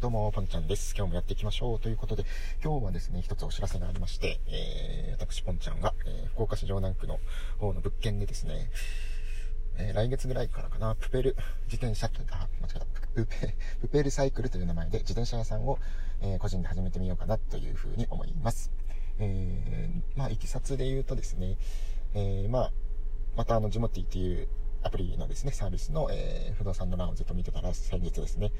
どうも、ポンちゃんです。今日もやっていきましょう。ということで、今日はですね、一つお知らせがありまして、えー、私、ポンちゃんが、えー、福岡市城南区の方の物件でですね、えー、来月ぐらいからかな、プペル自転車、あ、間違えた、プペ、プペルサイクルという名前で自転車屋さんを、えー、個人で始めてみようかなというふうに思います。えー、まあ、いきさつで言うとですね、えー、まあ、またあの、ジモティっていうアプリのですね、サービスの、えー、不動産の欄をずっと見てたら、先日ですね、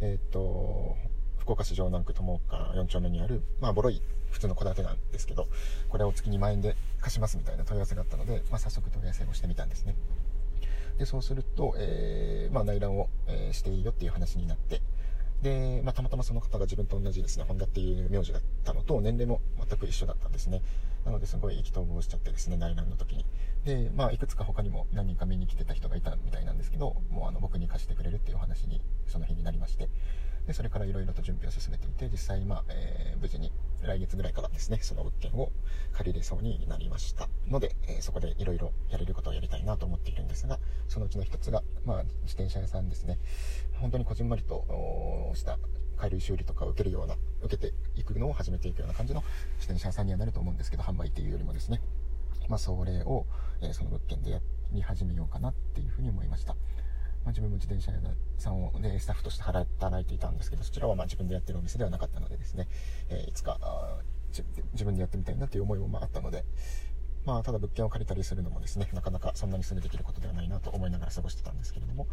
えっ、と、福岡市城南区友岡4丁目にある、まあ、ボロい普通の戸建てなんですけど、これを月2万円で貸しますみたいな問い合わせがあったので、まあ、早速問い合わせをしてみたんですね。で、そうすると、えー、まあ、内覧を、えー、していいよっていう話になって、で、まあ、たまたまその方が自分と同じですね、本田っていう名字だったのと、年齢も全く一緒だったんですね。なので、すごい意気投合しちゃってですね、内覧の時に。で、まあ、いくつか他にも何人か見に来てた人がいたみたいなんですけど、もうあの、僕に貸してくれるっていう話に、その日になりまして、で、それから色々と準備を進めていて、実際、まあ、えー、無事に来月ぐらいからですね、その物件を借りれそうになりましたので、えー、そこで色々やれることをやりたいなと思っているんですが、そのうちの一つが、まあ、自転車屋さんですね。本当にこじんまりとした回類修理とかを受けるような、受けていくのを始めていくような感じの自転車屋さんにはなると思うんですけど、販売っていうよりもですね、まあ、それを、えー、その物件でやり始めようかなっていうふうに思いました。まあ、自分も自転車屋さんを、ね、スタッフとして働いていたんですけど、そちらはま自分でやってるお店ではなかったのでですね、えー、いつか自分でやってみたいなという思いもまああったので、まあ、ただ物件を借りたりするのもですね、なかなかそんなにすぐできることではないなと思いながら過ごしてたんですけれども、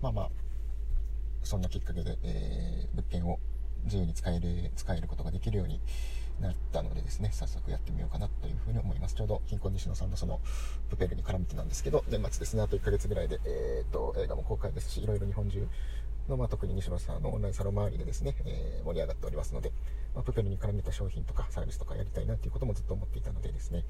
まあまあ、そんなきっかけで、えー、物件を自由に使える、使えることができるようになったのでですね、早速やってみようかなというふうに思います。ちょうど、貧困西野さんのその、プペルに絡めてなんですけど、年末ですね、あと1ヶ月ぐらいで、えー、と、映画も公開ですし、いろいろ日本中の、まあ、特に西野さんのオンラインサロン周りでですね、えー、盛り上がっておりますので、まあ、プペルに絡めた商品とかサービスとかやりたいなっていうこともずっと思っていたのでですね、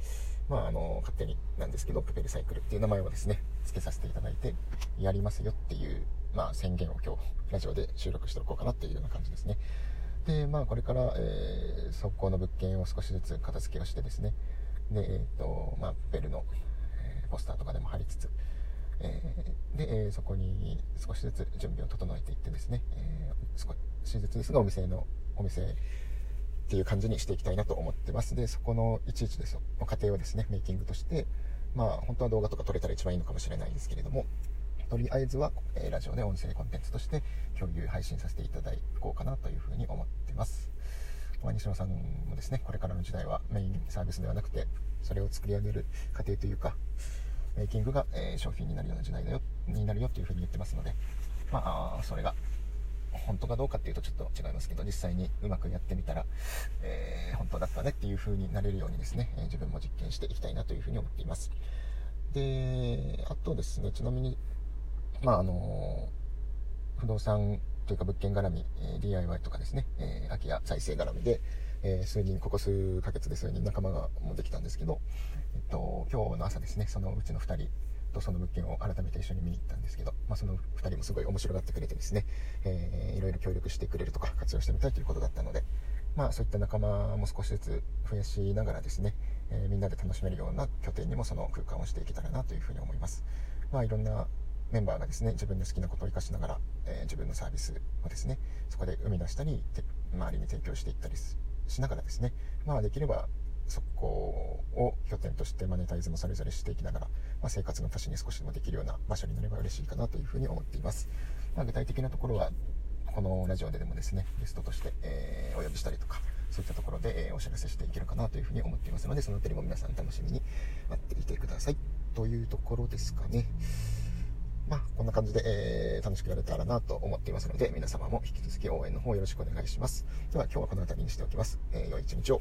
まあ、あの、勝手になんですけど、プペルサイクルっていう名前をですね、付けさせていただいて、やりますよっていう、まあ、宣言を今日、ラジオで収録しておこうかなっていうような感じですね。で、まあ、これから、えー、速攻の物件を少しずつ片付けをしてですね、で、えっ、ー、と、まあ、ベルの、えー、ポスターとかでも貼りつつ、えー、で、えー、そこに少しずつ準備を整えていってですね、えー、少しずつですがお店の、お店っていう感じにしていきたいなと思ってます。で、そこのいちいちですよ、過程をですね、メイキングとして、まあ、本当は動画とか撮れたら一番いいのかもしれないんですけれども、とりあえずは、えー、ラジオで音声コンテンツとして共有配信させていただこうかなというふうに思ってます。まあ、西野さんもですね、これからの時代はメインサービスではなくて、それを作り上げる過程というか、メイキングが、えー、商品になるような時代だよ、になるよっていうふうに言ってますので、まあ、それが本当かどうかっていうとちょっと違いますけど、実際にうまくやってみたら、えー、本当だったねっていう風になれるようにですね、え、自分も実験していきたいなという風に思っています。で、あとですね、ちなみにまああの不動産というか物件絡み、え、DIY とかですね、え、空き家再生絡みで、え、数人、ここ数ヶ月で数人仲間がもできたんですけど、えっと、今日の朝ですね、そのうちの2人とその物件を改めて一緒に見に行ったんですけど、まあ、その2人もすごい面白がってくれてですね、えー、いろいろ協力してくれるとか活用してみたいということだったので、まあそういった仲間も少しずつ増やしながらですね、えー、みんなで楽しめるような拠点にもその空間をしていけたらなというふうに思います。まあいろんなメンバーがですね、自分の好きなことを活かしながら、えー、自分のサービスをですね、そこで生み出したり、周りに提供していったりしながらですね、まあできれば、そこを拠点としてマネタイズもそれぞれしていきながら、まあ、生活の足しに少しでもできるような場所になれば嬉しいかなというふうに思っています。まあ、具体的なところは、このラジオででもですね、ゲストとして、えー、お呼びしたりとか、そういったところで、えー、お知らせしていけるかなというふうに思っていますので、そのあたりも皆さん楽しみに待っていてください。というところですかね。まあ、こんな感じで、えー、楽しくやれたらなと思っていますので、皆様も引き続き応援の方よろしくお願いします。では、今日はこの辺りにしておきます。えー、良い一日を。